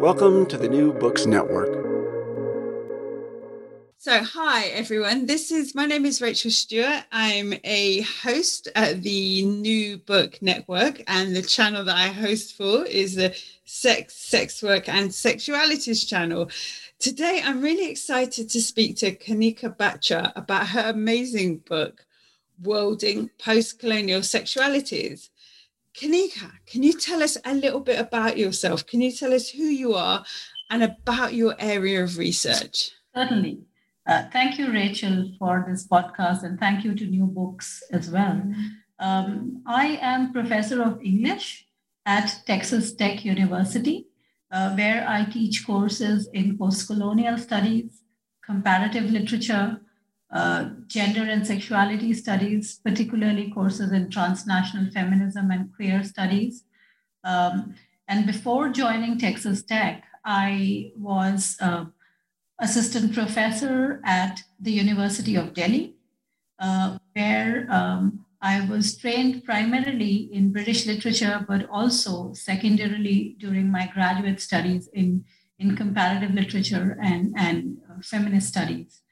Welcome to the New Books Network. So, hi everyone. This is my name is Rachel Stewart. I'm a host at the New Book Network, and the channel that I host for is the Sex, Sex Work, and Sexualities channel. Today, I'm really excited to speak to Kanika Batra about her amazing book, Worlding Post Colonial Sexualities. Kanika, can you tell us a little bit about yourself? Can you tell us who you are and about your area of research? Certainly. Uh, thank you, Rachel, for this podcast, and thank you to New Books as well. Um, I am professor of English at Texas Tech University, uh, where I teach courses in postcolonial studies, comparative literature, uh, gender and sexuality studies, particularly courses in transnational feminism and queer studies. Um, and before joining Texas Tech, I was uh, assistant professor at the University of Delhi, uh, where um, I was trained primarily in British literature, but also secondarily during my graduate studies in, in comparative literature and, and uh, feminist studies.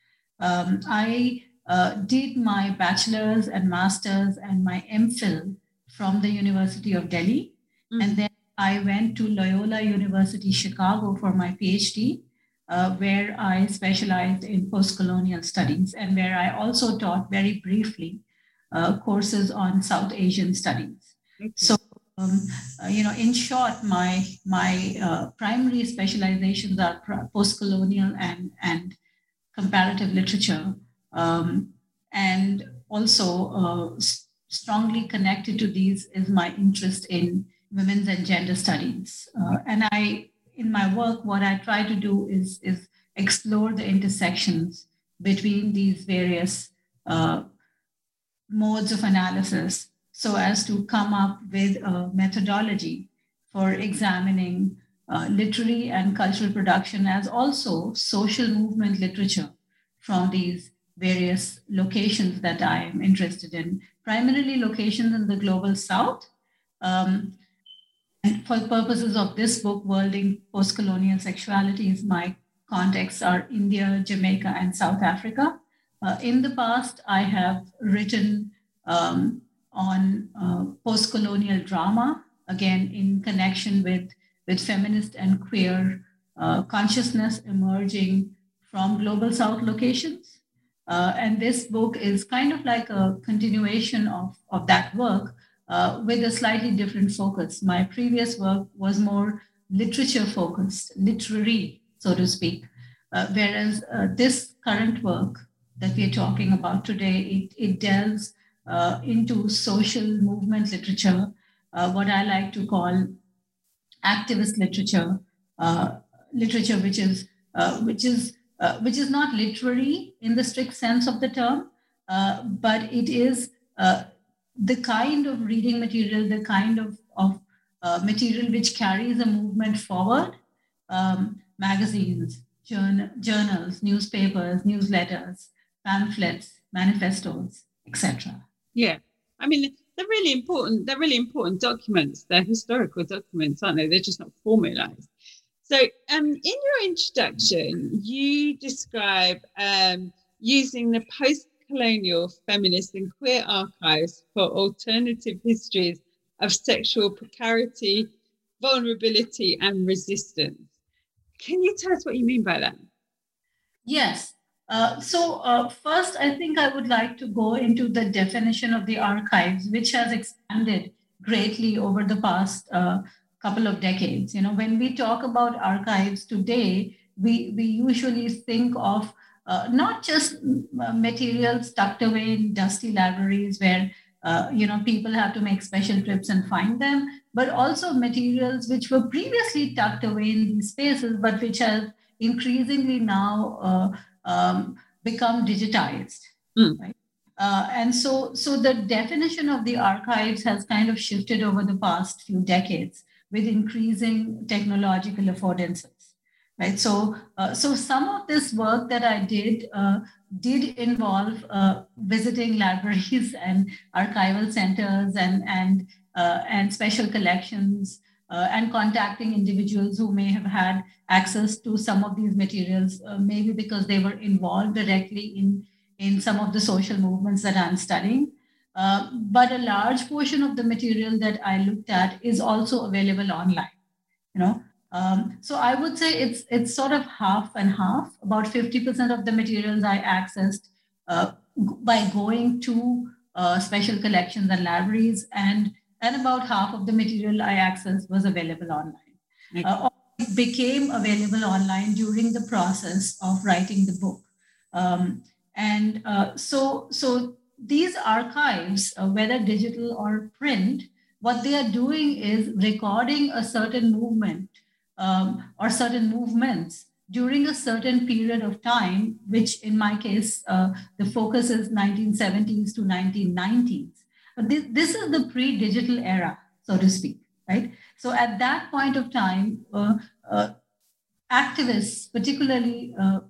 Um, I uh, did my bachelor's and master's and my MPhil from the University of Delhi. Mm-hmm. And then I went to Loyola University Chicago for my PhD, uh, where I specialized in postcolonial studies and where I also taught very briefly uh, courses on South Asian studies. Okay. So, um, uh, you know, in short, my my uh, primary specializations are postcolonial and and comparative literature, um, and also uh, strongly connected to these is my interest in women's and gender studies. Uh, and I, in my work, what I try to do is is explore the intersections between these various uh, modes of analysis so as to come up with a methodology for examining uh, literary and cultural production as also social movement literature from these various locations that I am interested in, primarily locations in the global south. Um, and for purposes of this book, Worlding Postcolonial Sexualities, my contexts are India, Jamaica, and South Africa. Uh, in the past, I have written um, on uh, post-colonial drama, again, in connection with with feminist and queer uh, consciousness emerging from global south locations. Uh, and this book is kind of like a continuation of, of that work uh, with a slightly different focus. My previous work was more literature focused, literary, so to speak. Uh, whereas uh, this current work that we're talking about today, it, it delves uh, into social movement literature, what I like to call activist literature, uh, literature which is uh, which is uh, which is not literary in the strict sense of the term, uh, but it is uh, the kind of reading material, the kind of, of uh, material which carries a movement forward. Um, magazines, journal, journals, newspapers, newsletters, pamphlets, manifestos, etc. Yeah, I mean they're really important. They're really important documents. They're historical documents, aren't they? They're just not formalized. So, um, in your introduction, you describe um, using the post-colonial feminist and queer archives for alternative histories of sexual precarity, vulnerability, and resistance. Can you tell us what you mean by that? Yes. Uh, so uh, first, I think I would like to go into the definition of the archives, which has expanded greatly over the past uh, couple of decades. You know, when we talk about archives today, we we usually think of uh, not just uh, materials tucked away in dusty libraries where uh, you know people have to make special trips and find them, but also materials which were previously tucked away in these spaces, but which have increasingly now um, become digitized, mm. right? Uh, and so, so the definition of the archives has kind of shifted over the past few decades with increasing technological affordances, right? So, uh, so some of this work that I did uh, did involve uh, visiting libraries and archival centers and and uh, and special collections uh, and contacting individuals who may have had access to some of these materials, uh, maybe because they were involved directly in, in some of the social movements that I'm studying. Uh, but a large portion of the material that I looked at is also available online. You know, um, so I would say it's it's sort of half and half. About 50% of the materials I accessed uh, by going to uh, special collections and libraries, and and about half of the material I accessed was available online. Okay. Uh, it became available online during the process of writing the book. Um, and uh, so, so these archives, uh, whether digital or print, what they are doing is recording a certain movement um, or certain movements during a certain period of time, which in my case, uh, the focus is 1970s to 1990s. This, this is the pre-digital era, so to speak, right? So at that point of time, uh, uh, activists, particularly uh,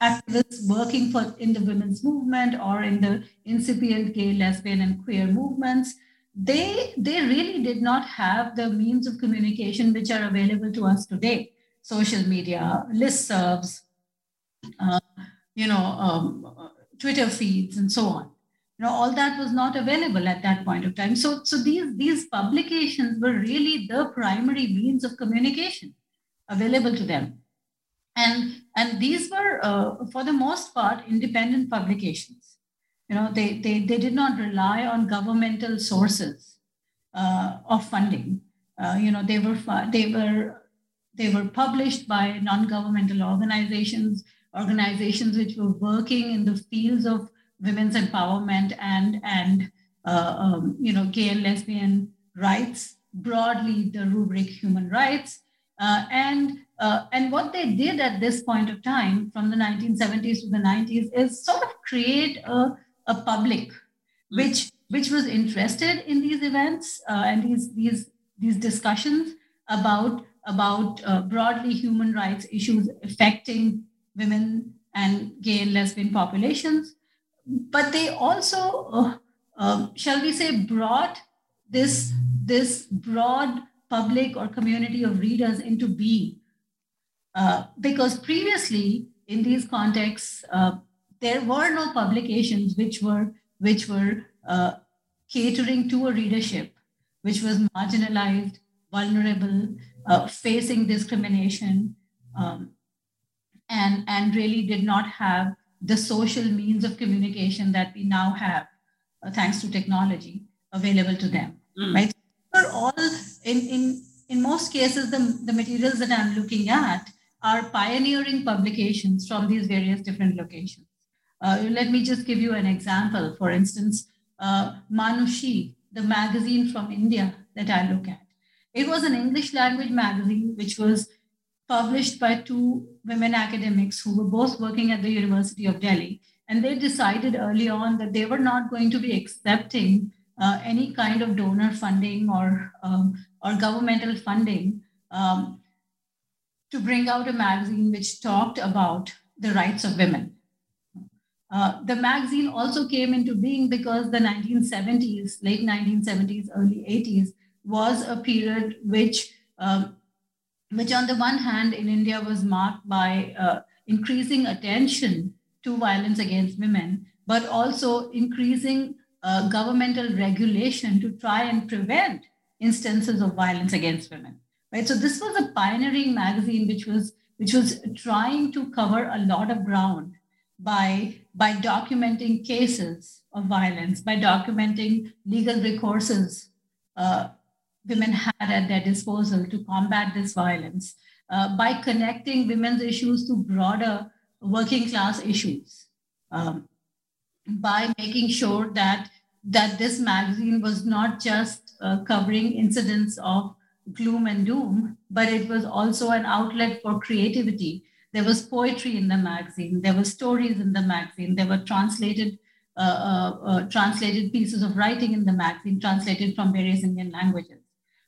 activists working for in the women's movement or in the incipient gay, lesbian, and queer movements, they they really did not have the means of communication which are available to us today. Social media, listservs, uh, you know, um, Twitter feeds, and so on you know all that was not available at that point of time. So so these these publications were really the primary means of communication available to them. And and these were uh, for the most part independent publications. You know they they, they did not rely on governmental sources uh, of funding. Uh, you know they were they were they were published by non-governmental organizations organizations which were working in the fields of women's empowerment and and uh, um, you know gay and lesbian rights broadly the rubric human rights. Uh, and uh, and what they did at this point of time from the 1970s to the 90s is sort of create a, a public which which was interested in these events uh, and these these these discussions about about uh, broadly human rights issues affecting women and gay and lesbian populations but they also, uh, um, shall we say, brought this, this broad public or community of readers into being. Uh, because previously, in these contexts, uh, there were no publications which were, which were uh, catering to a readership which was marginalized, vulnerable, uh, facing discrimination, um, and, and really did not have the social means of communication that we now have, uh, thanks to technology, available to them. Mm. Right? For all, in, in, in most cases, the, the materials that I'm looking at are pioneering publications from these various different locations. Uh, let me just give you an example. For instance, uh, Manushi, the magazine from India that I look at. It was an English language magazine which was published by two women academics who were both working at the University of Delhi. And they decided early on that they were not going to be accepting uh, any kind of donor funding or, um, or governmental funding um, to bring out a magazine which talked about the rights of women. Uh, the magazine also came into being because the 1970s, late 1970s, early 80s, was a period which, um, which on the one hand in India was marked by uh, increasing attention to violence against women, but also increasing uh, governmental regulation to try and prevent instances of violence against women. Right. So this was a pioneering magazine which was which was trying to cover a lot of ground by by documenting cases of violence, by documenting legal recourses uh, women had at their disposal to combat this violence, uh, by connecting women's issues to broader working class issues, um, by making sure that that this magazine was not just uh, covering incidents of gloom and doom, but it was also an outlet for creativity. There was poetry in the magazine. There were stories in the magazine. There were translated uh, uh, uh, translated pieces of writing in the magazine, translated from various Indian languages.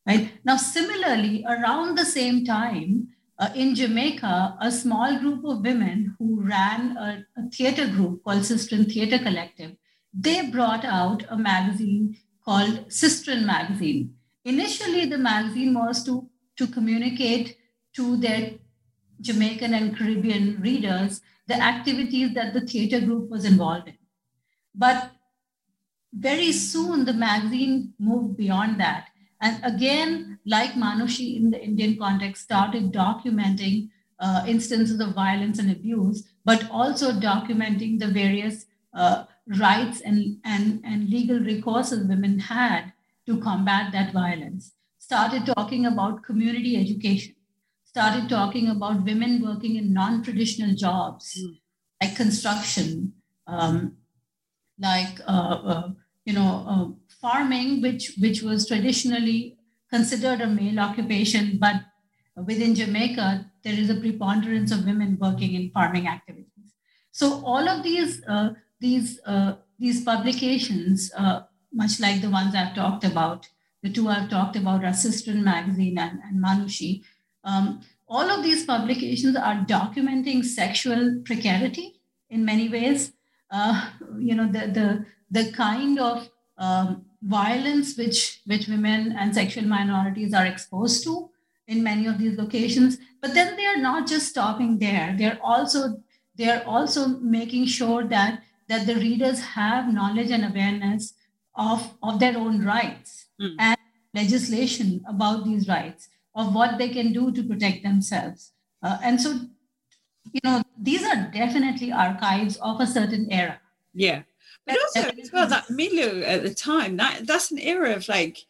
Right now, similarly, around the same time, uh, in Jamaica, a small group of women who ran a, a theater group called Sistren Theater Collective, they brought out a magazine called Sistren Magazine. Initially, the magazine was to, to communicate to their Jamaican and Caribbean readers the activities that the theater group was involved in. But very soon, the magazine moved beyond that. And again, like Manushi in the Indian context, started documenting uh, instances of violence and abuse, but also documenting the various uh, rights and, and, and legal recourses women had to combat that violence. Started talking about community education, started talking about women working in non traditional jobs mm. like construction, um, like, uh, uh, you know, uh, farming, which, which was traditionally considered a male occupation, but within Jamaica, there is a preponderance of women working in farming activities. So all of these uh, these uh, these publications, uh, much like the ones I've talked about, the two I've talked about are Sistren Magazine and, and Manushi. Um, all of these publications are documenting sexual precarity in many ways. Uh, you know, the, the, the kind of um, violence which, which women and sexual minorities are exposed to in many of these locations. But then they are not just stopping there. They're also they're also making sure that that the readers have knowledge and awareness of, of their own rights mm. and legislation about these rights, of what they can do to protect themselves. Uh, and so, you know, these are definitely archives of a certain era. Yeah. But also, as well, that milieu at the time, that that's an era of like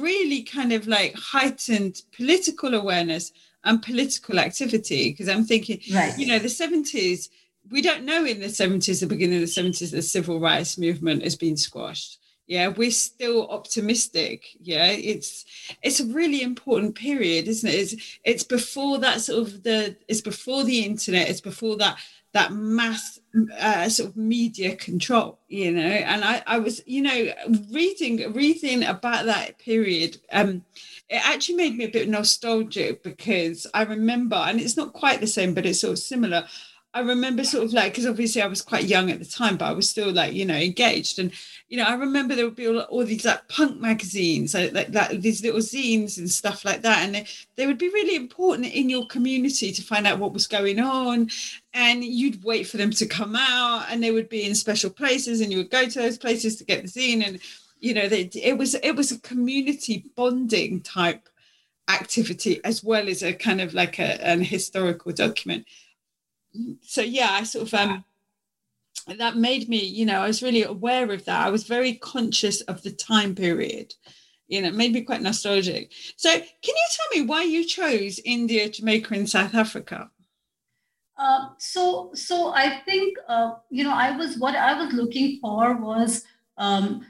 really kind of like heightened political awareness and political activity. Because I'm thinking, right. you know, the 70s, we don't know in the 70s, the beginning of the 70s, the civil rights movement has been squashed. Yeah, we're still optimistic. Yeah, it's it's a really important period, isn't it? It's it's before that sort of the it's before the internet, it's before that that mass uh, sort of media control, you know. And I, I was, you know, reading reading about that period. Um, it actually made me a bit nostalgic because I remember, and it's not quite the same, but it's sort of similar. I remember sort of like because obviously I was quite young at the time, but I was still like you know engaged, and you know I remember there would be all, all these like punk magazines, like, like, like these little zines and stuff like that, and they, they would be really important in your community to find out what was going on, and you'd wait for them to come out, and they would be in special places, and you would go to those places to get the zine, and you know they, it was it was a community bonding type activity as well as a kind of like a, an historical document so yeah, I sort of um that made me, you know, I was really aware of that. I was very conscious of the time period. You know, it made me quite nostalgic. So can you tell me why you chose India, Jamaica, and South Africa? Uh, so, so I think uh, you know, I was what I was looking for was um,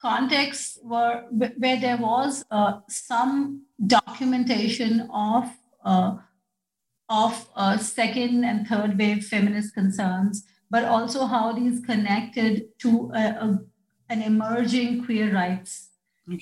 contexts where where there was uh, some documentation of uh, of uh, second and third wave feminist concerns, but also how these connected to a, a, an emerging queer rights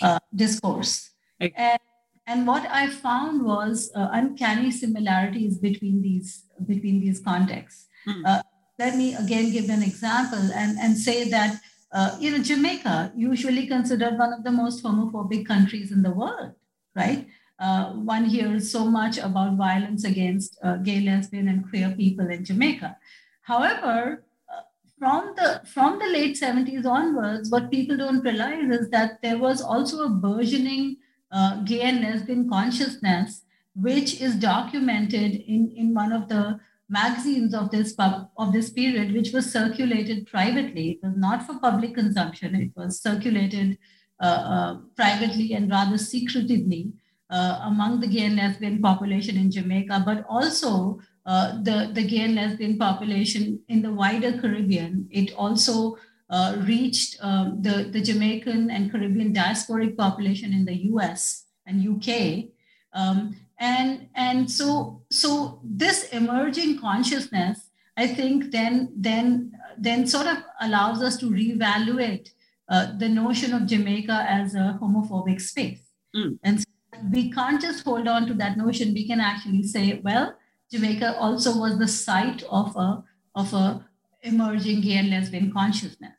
uh, discourse. Okay. And, and what I found was uh, uncanny similarities between these between these contexts. Mm. Uh, let me again give an example and, and say that uh, you know Jamaica, usually considered one of the most homophobic countries in the world, right? Uh, one hears so much about violence against uh, gay, lesbian, and queer people in Jamaica. However, uh, from the from the late 70s onwards, what people don't realize is that there was also a burgeoning uh, gay and lesbian consciousness, which is documented in, in one of the magazines of this pub, of this period, which was circulated privately. It was not for public consumption. It was circulated uh, privately and rather secretively uh, among the gay and lesbian population in Jamaica, but also uh, the, the gay and lesbian population in the wider Caribbean. It also uh, reached um, the, the Jamaican and Caribbean diasporic population in the US and UK. Um, and and so so this emerging consciousness, I think, then then then sort of allows us to reevaluate uh, the notion of Jamaica as a homophobic space. Mm. And we can't just hold on to that notion. We can actually say, well, Jamaica also was the site of a of a emerging gay and lesbian consciousness.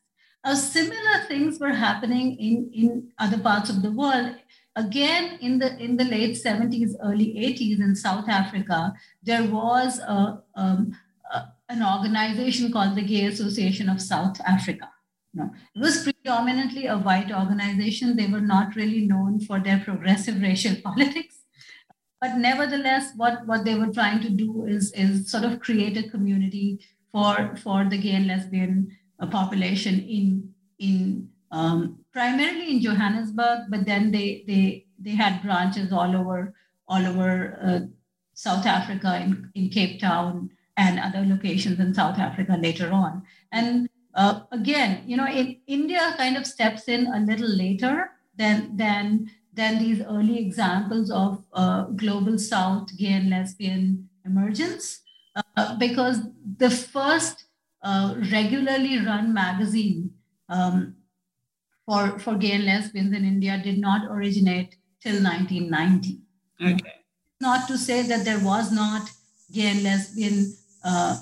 Uh, similar things were happening in, in other parts of the world. Again, in the in the late 70s, early 80s in South Africa, there was a, um, a, an organization called the Gay Association of South Africa. No, it was predominantly a white organization. They were not really known for their progressive racial politics. But nevertheless, what, what they were trying to do is, is sort of create a community for, for the gay and lesbian uh, population in in um, primarily in Johannesburg, but then they they they had branches all over all over uh, South Africa in, in Cape Town and other locations in South Africa later on. And uh, again, you know, in, India kind of steps in a little later than than than these early examples of uh, global South gay and lesbian emergence, uh, because the first uh, regularly run magazine um, for, for gay and lesbians in India did not originate till 1990. Okay. Not to say that there was not gay and lesbian uh,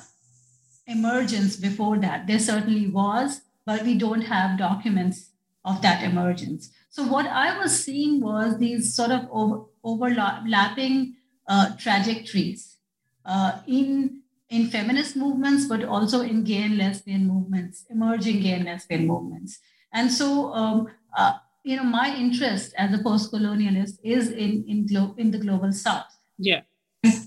emergence before that. There certainly was, but we don't have documents of that emergence. So what I was seeing was these sort of over, overlapping uh, trajectories uh, in in feminist movements, but also in gay and lesbian movements, emerging gay and lesbian movements. And so, um, uh, you know, my interest as a post-colonialist is in in, glo- in the global South. Yeah.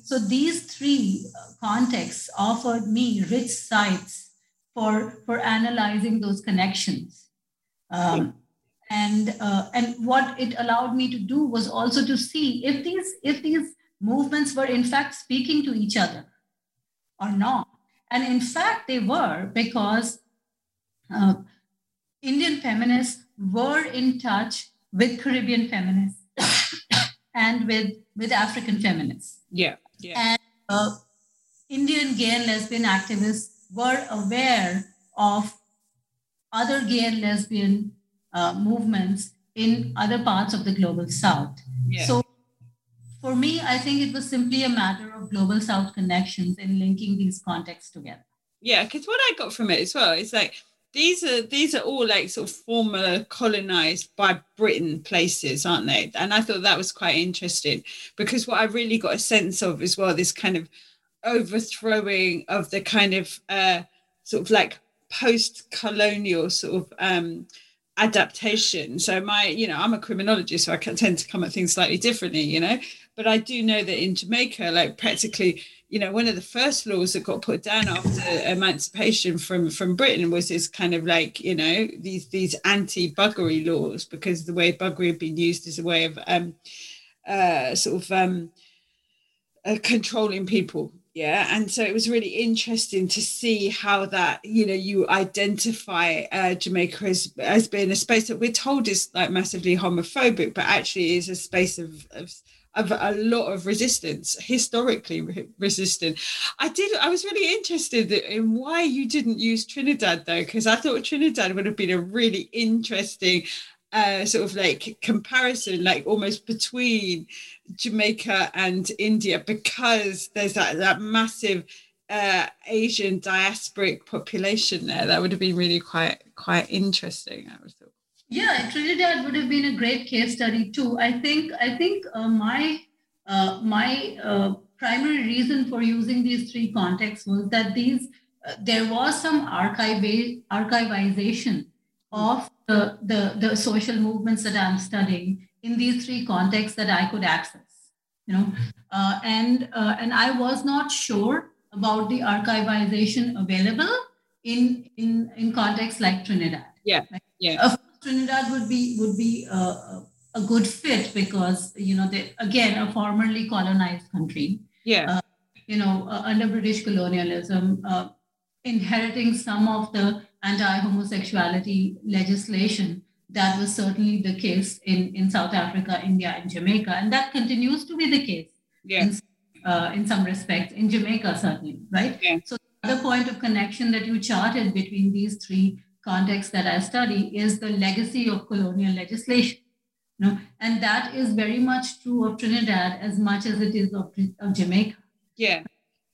So these three uh, contexts offered me rich sites for for analyzing those connections. Um. And uh, and what it allowed me to do was also to see if these if these movements were in fact speaking to each other or not. And in fact, they were because uh, Indian feminists were in touch with Caribbean feminists and with, with African feminists. Yeah. yeah. And uh, Indian gay and lesbian activists were aware of other gay and lesbian uh, movements in other parts of the global south. Yeah. So for me, I think it was simply a matter of global South connections and linking these contexts together. Yeah, because what I got from it as well is like these are these are all like sort of former colonized by Britain places, aren't they? And I thought that was quite interesting because what I really got a sense of as well, this kind of overthrowing of the kind of uh, sort of like post-colonial sort of um, adaptation. So my, you know, I'm a criminologist, so I tend to come at things slightly differently, you know. But I do know that in Jamaica, like practically, you know, one of the first laws that got put down after emancipation from from Britain was this kind of like, you know, these these anti-buggery laws because the way buggery had been used as a way of um, uh, sort of um, uh, controlling people. Yeah. And so it was really interesting to see how that you know you identify uh, jamaica as, as being a space that we're told is like massively homophobic but actually is a space of, of of a lot of resistance historically re- resistant i did i was really interested in why you didn't use trinidad though because i thought trinidad would have been a really interesting uh, sort of like comparison, like almost between Jamaica and India, because there's that that massive uh, Asian diasporic population there. That would have been really quite quite interesting. I would. Yeah, Trinidad would have been a great case study too. I think I think uh, my uh, my uh, primary reason for using these three contexts was that these uh, there was some archive archivization of the, the the social movements that I'm studying in these three contexts that I could access. You know, uh, and uh, and I was not sure about the archivization available in in in contexts like Trinidad. Yeah, right? yeah. Trinidad would be would be a, a good fit because you know they again a formerly colonized country. Yeah. Uh, you know, uh, under British colonialism, uh, inheriting some of the anti-homosexuality legislation that was certainly the case in, in South Africa, India, and Jamaica, and that continues to be the case. Yeah. In, uh, in some respects, in Jamaica, certainly, right? Yeah. So the point of connection that you charted between these three contexts that I study is the legacy of colonial legislation. You know, and that is very much true of Trinidad as much as it is of, of Jamaica. Yeah.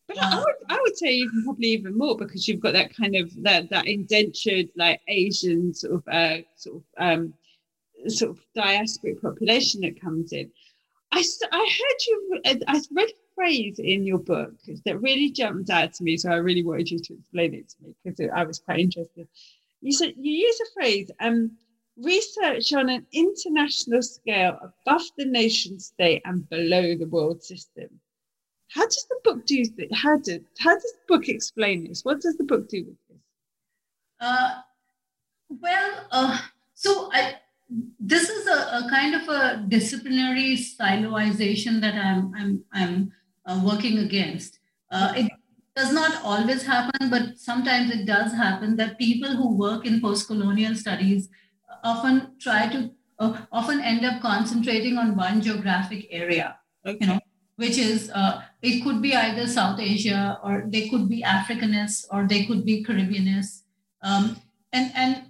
But I would, I would say even probably even more because you've got that kind of that that indentured like Asian sort of uh, sort of um, sort of diasporic population that comes in. I, I heard you I read a phrase in your book that really jumped out to me, so I really wanted you to explain it to me because I was quite interested. You said you use a phrase, um, research on an international scale above the nation state and below the world system. How does the book do this? How how does the book explain this? What does the book do with this? Uh, well, uh, so I, this is a, a, kind of a disciplinary siloization that I'm I'm I'm uh, working against. Uh, it does not always happen, but sometimes it does happen that people who work in post-colonial studies often try to uh, often end up concentrating on one geographic area. Okay. You know, which is uh, it could be either South Asia or they could be Africanists or they could be Caribbeanists. Um, and and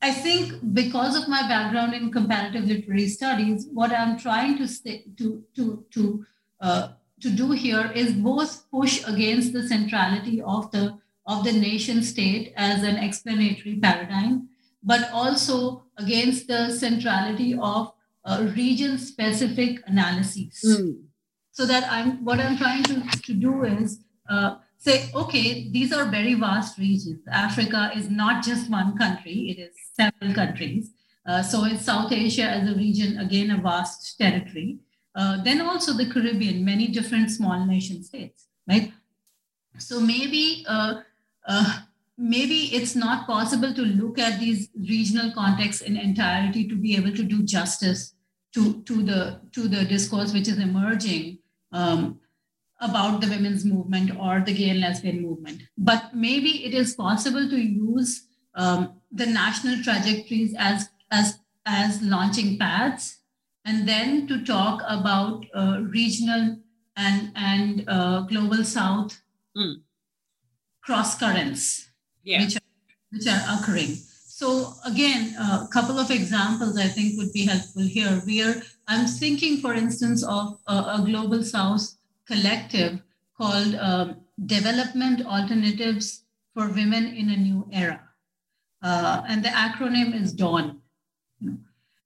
I think because of my background in comparative literary studies, what I'm trying to say, to to to uh, to do here is both push against the centrality of the of the nation state as an explanatory paradigm, but also against the centrality of uh, region specific analyses. Mm. So that I'm what I'm trying to, to do is uh, say, okay, these are very vast regions. Africa is not just one country; it is several countries. Uh, so is South Asia as a region again a vast territory. Uh, then also the Caribbean, many different small nation states, right? So maybe uh, uh, maybe it's not possible to look at these regional contexts in entirety to be able to do justice to, to the to the discourse which is emerging um, about the women's movement or the gay and lesbian movement. But maybe it is possible to use um, the national trajectories as as as launching pads and then to talk about uh, regional and and uh, global south mm. cross currents yeah. which, are, which are occurring so again a couple of examples i think would be helpful here where i'm thinking for instance of a, a global south collective called um, development alternatives for women in a new era uh, and the acronym is dawn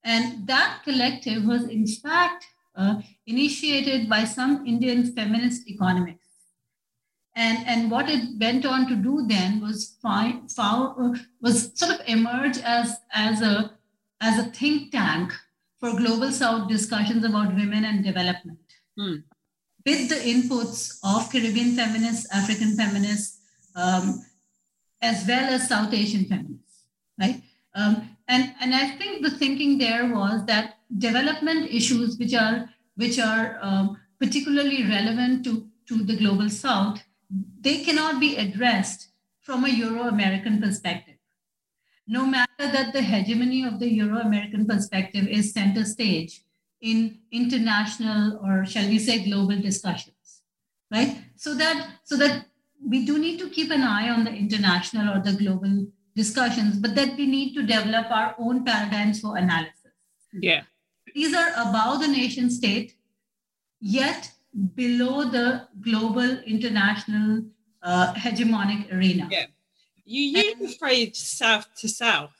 and that collective was, in fact, uh, initiated by some Indian feminist economists. And, and what it went on to do then was find, found, uh, was sort of emerge as, as, a, as a think tank for global South discussions about women and development. Hmm. With the inputs of Caribbean feminists, African feminists, um, as well as South Asian feminists, right? Um, and, and I think the thinking there was that development issues, which are which are um, particularly relevant to, to the global South, they cannot be addressed from a Euro-American perspective. No matter that the hegemony of the Euro-American perspective is center stage in international or shall we say global discussions, right? So that so that we do need to keep an eye on the international or the global discussions, but that we need to develop our own paradigms for analysis. Yeah. These are above the nation state, yet below the global international uh, hegemonic arena. Yeah. You use and, the phrase south to south,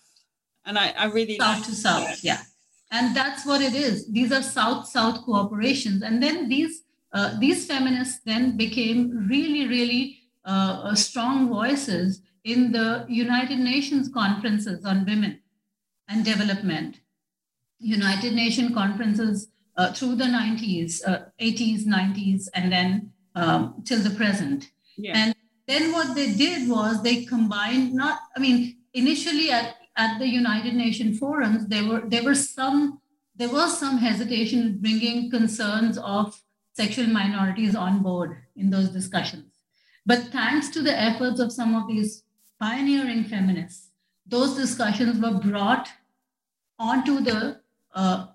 and I, I really south like to south, yeah. And that's what it is. These are south-south cooperations, and then these uh, these feminists then became really, really uh, uh strong voices in the United Nations conferences on women and development, United Nations conferences uh, through the 90s, uh, 80s, 90s, and then um, till the present. Yeah. And then what they did was they combined not, I mean, initially at, at the United Nations forums, there were there were some there was some hesitation bringing concerns of sexual minorities on board in those discussions. But thanks to the efforts of some of these pioneering feminists, those discussions were brought onto the uh,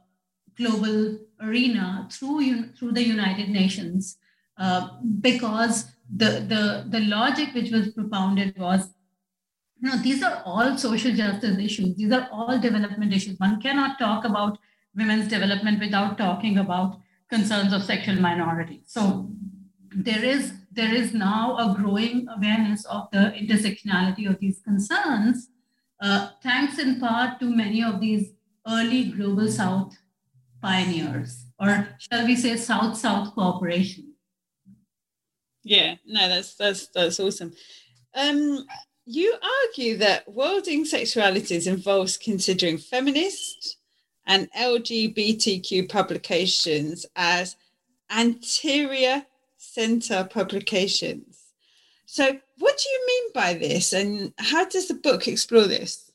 global arena through, through the United Nations uh, because the, the, the logic which was propounded was you know, these are all social justice issues. These are all development issues. One cannot talk about women's development without talking about concerns of sexual minorities. So there is there is now a growing awareness of the intersectionality of these concerns, uh, thanks in part to many of these early global South pioneers, or shall we say South-South cooperation. Yeah, no, that's that's that's awesome. Um, you argue that worlding sexualities involves considering feminist and LGBTQ publications as anterior center publications. So, what do you mean by this, and how does the book explore this?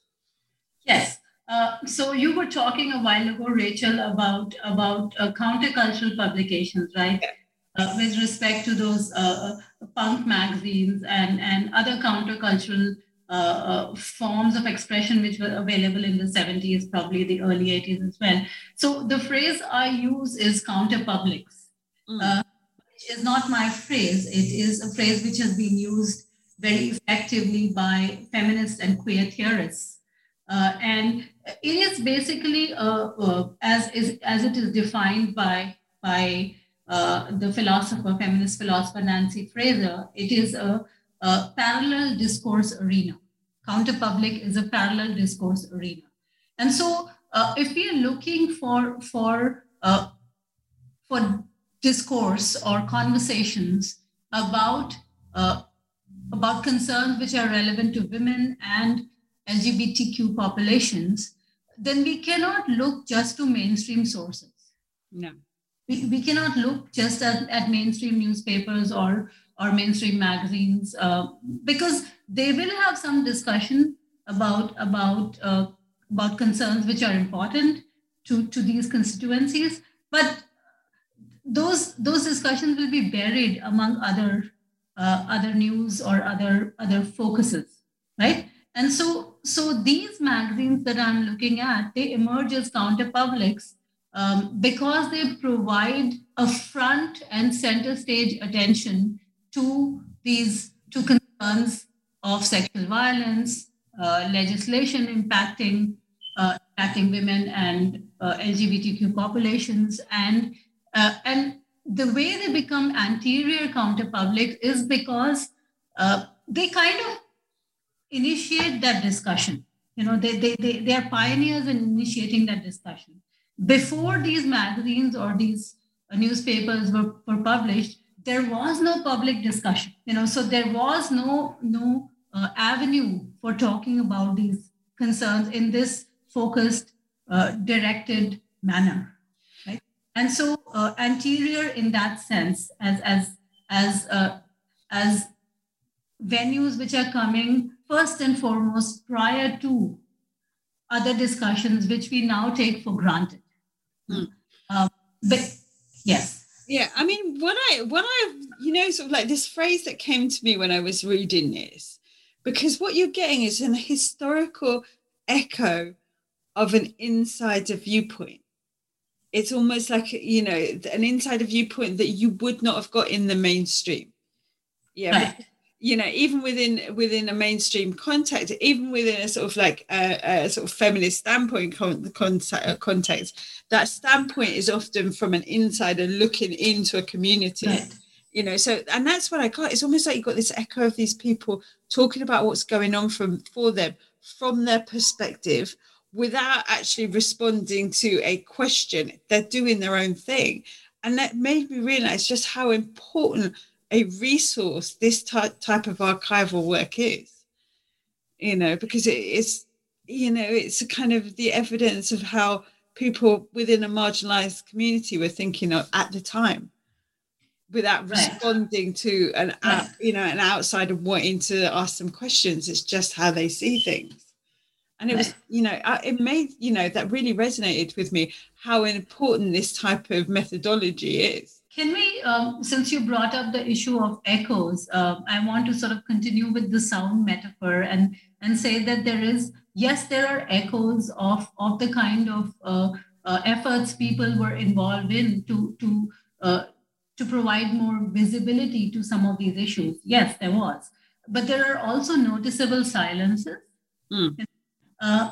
Yes. Uh, so you were talking a while ago, Rachel, about about uh, countercultural publications, right? Yeah. Uh, with respect to those uh, uh, punk magazines and and other countercultural uh, forms of expression which were available in the 70s, probably the early 80s as well. So the phrase I use is counterpublics. Mm. Is not my phrase. It is a phrase which has been used very effectively by feminists and queer theorists uh, and it is basically, uh, uh, as, is, as it is defined by, by uh, the philosopher, feminist philosopher Nancy Fraser, it is a, a parallel discourse arena. Counterpublic is a parallel discourse arena. And so uh, if we are looking for, for, uh, for discourse or conversations about, about concerns which are relevant to women and LGBTQ populations, then we cannot look just to mainstream sources. No. We, we cannot look just at, at mainstream newspapers or, or mainstream magazines uh, because they will have some discussion about, about, uh, about concerns which are important to, to these constituencies. But those, those discussions will be buried among other, uh, other news or other, other focuses, right? And so, so these magazines that I'm looking at, they emerge as counterpublics um, because they provide a front and center stage attention to these two concerns of sexual violence, uh, legislation impacting uh, impacting women and uh, LGBTQ populations, and uh, and the way they become anterior counterpublic is because uh, they kind of initiate that discussion. You know, they, they, they, they are pioneers in initiating that discussion. Before these magazines or these uh, newspapers were, were published, there was no public discussion. You know, so there was no, no uh, avenue for talking about these concerns in this focused, uh, directed manner. And so uh, anterior in that sense, as, as, as, uh, as venues which are coming first and foremost prior to other discussions which we now take for granted. Mm. Um, but yes. Yeah, I mean, what I what I you know, sort of like this phrase that came to me when I was reading this, because what you're getting is an historical echo of an insider viewpoint. It's almost like you know an insider viewpoint that you would not have got in the mainstream. Yeah, you know even within within a mainstream context even within a sort of like a, a sort of feminist standpoint con- context, uh, context that standpoint is often from an insider looking into a community. You know so and that's what i got. It's almost like you got this echo of these people talking about what's going on from for them from their perspective without actually responding to a question they're doing their own thing. And that made me realize just how important a resource this type type of archival work is. You know because it is you know it's a kind of the evidence of how people within a marginalized community were thinking of at the time. Without responding to an you know an outsider wanting to ask them questions it's just how they see things and it was you know it made you know that really resonated with me how important this type of methodology is can we, um, since you brought up the issue of echoes, uh, I want to sort of continue with the sound metaphor and and say that there is yes, there are echoes of of the kind of uh, uh, efforts people were involved in to to uh, to provide more visibility to some of these issues. Yes, there was, but there are also noticeable silences, mm.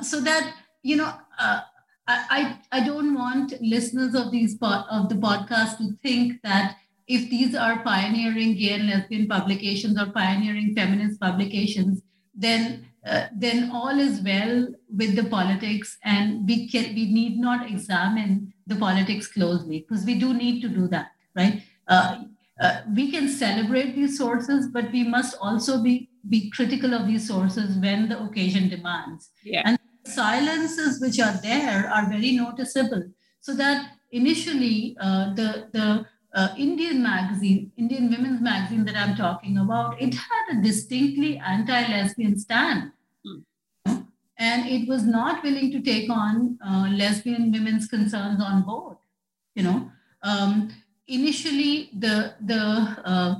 So that you know uh, I, I don't want listeners of these part of the podcast to think that if these are pioneering gay and lesbian publications or pioneering feminist publications, then uh, then all is well with the politics, and we can, we need not examine the politics closely because we do need to do that, right? Uh, uh, we can celebrate these sources, but we must also be be critical of these sources when the occasion demands. Yeah. And silences which are there are very noticeable. So that initially uh, the, the uh, Indian magazine, Indian women's magazine that I'm talking about, it had a distinctly anti-lesbian stand. Mm. And it was not willing to take on uh, lesbian women's concerns on board. You know, um, initially the the uh,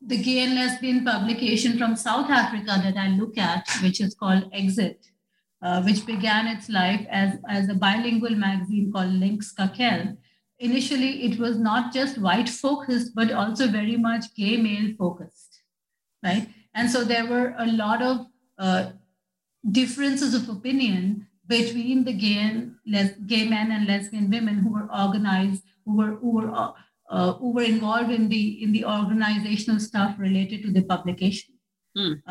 the gay and lesbian publication from South Africa that I look at, which is called Exit, uh, which began its life as, as a bilingual magazine called Link/Skakel. Initially, it was not just white focused, but also very much gay male focused, right? And so there were a lot of uh, differences of opinion between the gay, and les- gay men and lesbian women who were organized, who were, who were uh, who were involved in the in the organizational stuff related to the publication. Mm.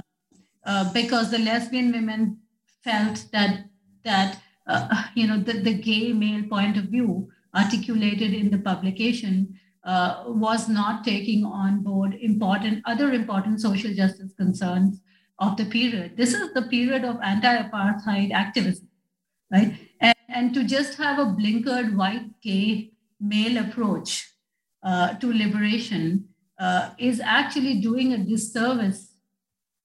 Uh, because the lesbian women felt that that uh, you know the, the gay male point of view articulated in the publication uh, was not taking on board important other important social justice concerns of the period. This is the period of anti-apartheid activism, right? And, and to just have a blinkered white gay male approach uh, to liberation uh, is actually doing a disservice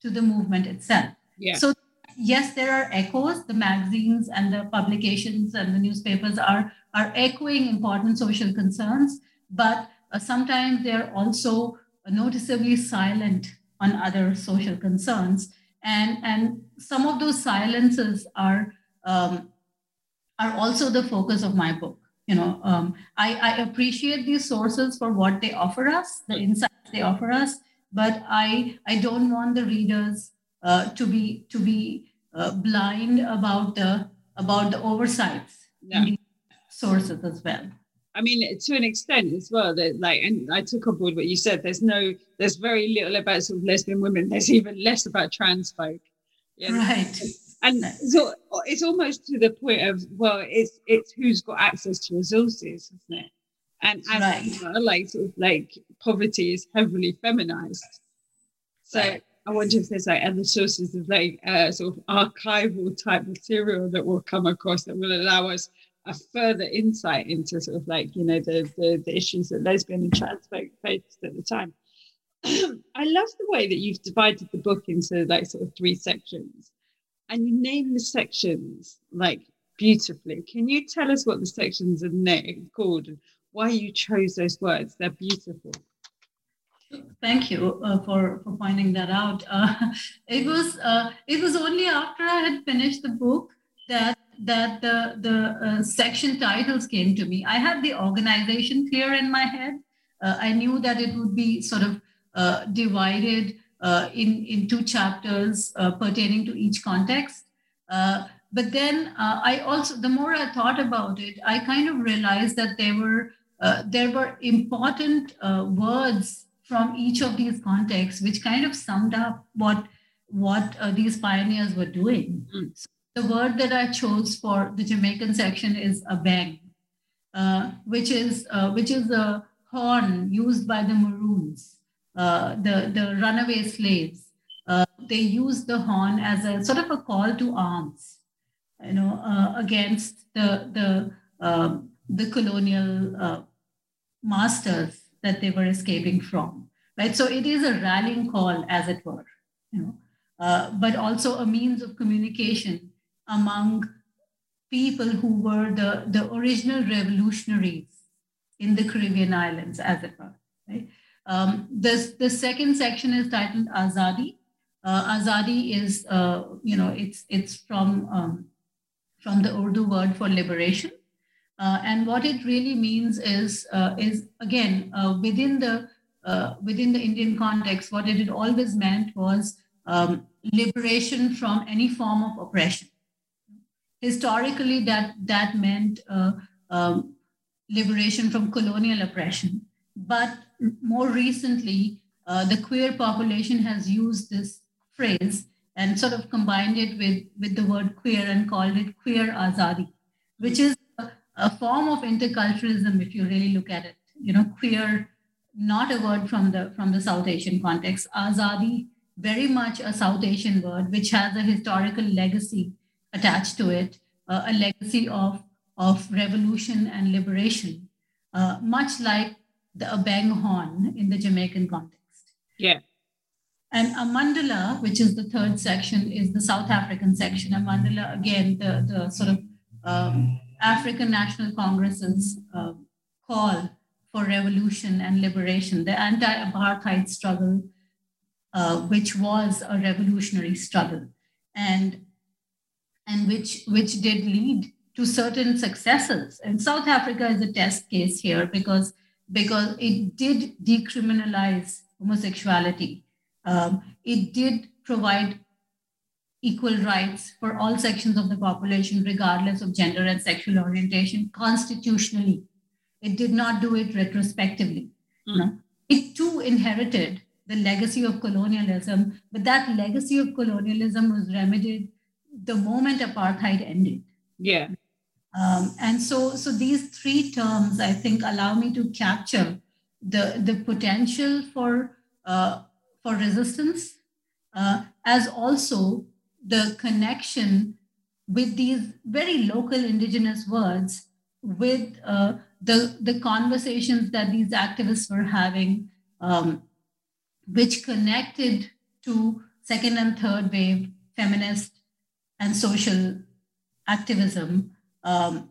to the movement itself. Yeah. So yes, there are echoes. The magazines and the publications and the newspapers are, are echoing important social concerns, but uh, sometimes they're also noticeably silent on other social concerns. And, and some of those silences are, um, are also the focus of my book. You know, um, I, I appreciate these sources for what they offer us, the insights they offer us, but I, I don't want the readers uh, to be to be uh, blind about the about the oversights yeah. sources as well. I mean, to an extent as well. That like, and I took on board what you said. There's no, there's very little about sort of lesbian women. There's even less about trans folk. Know? Right. And so it's almost to the point of well, it's it's who's got access to resources, isn't it? And and right. you know, like sort of like poverty is heavily feminized. So. Right I wonder if there's like other sources of like uh, sort of archival type material that will come across that will allow us a further insight into sort of like you know the the, the issues that lesbian and trans folk faced at the time. I love the way that you've divided the book into like sort of three sections, and you name the sections like beautifully. Can you tell us what the sections are named called and why you chose those words? They're beautiful. Thank you uh, for, for pointing that out. Uh, it was uh, it was only after I had finished the book that that the the uh, section titles came to me. I had the organization clear in my head. Uh, I knew that it would be sort of uh, divided in, in two chapters uh, pertaining to each context. Uh, but then uh, I also, the more I thought about it, I kind of realized that there were there were important words from each of these contexts, which kind of summed up what what these pioneers were doing. Mm. So the word that I chose for the Jamaican section is abeng, uh, which is uh, which is a horn used by the Maroons, uh, the the runaway slaves. Uh, they used the horn as a sort of a call to arms, you know, uh, against the the um, the colonial uh, masters that they were escaping from. Right, so it is a rallying call, as it were, you know, but also a means of communication among people who were the, the original revolutionaries in the Caribbean islands, as it were. Right? Um, the, the second section is titled Azadi. Uh, Azadi is, uh, you know, it's, it's from, um, from the Urdu word for liberation. Uh, and what it really means is, uh, is again, uh, within, the, uh, within the Indian context, what it had always meant was um, liberation from any form of oppression historically that that meant um, liberation from colonial oppression but more recently uh, the queer population has used this phrase and sort of combined it with, with the word queer and called it queer azadi which is a, a form of interculturalism if you really look at it. You know queer not a word from the from the south asian context. Azadi very much a south asian word which has a historical legacy attached to it, uh, a legacy of, of revolution and liberation, uh, much like the Abeng horn in the Jamaican context. Yeah. And Amandla, which is the third section, is the South African section. Amandla, again, the, the sort of um, African National Congress's uh, call for revolution and liberation, the anti apartheid struggle, uh, which was a revolutionary struggle. And and which which did lead to certain successes. And South Africa is a test case here because because it did decriminalize homosexuality. Um, it did provide equal rights for all sections of the population, regardless of gender and sexual orientation, constitutionally. It did not do it retrospectively. Mm. No? It too inherited the legacy of colonialism, but that legacy of colonialism was remedied the moment apartheid ended. Yeah. Um, and so, so these three terms, I think, allow me to capture the, the potential for, uh, for resistance, uh, as also the connection with these very local indigenous words with uh, the, the conversations that these activists were having, um, which connected to second and third wave feminist and social activism, um,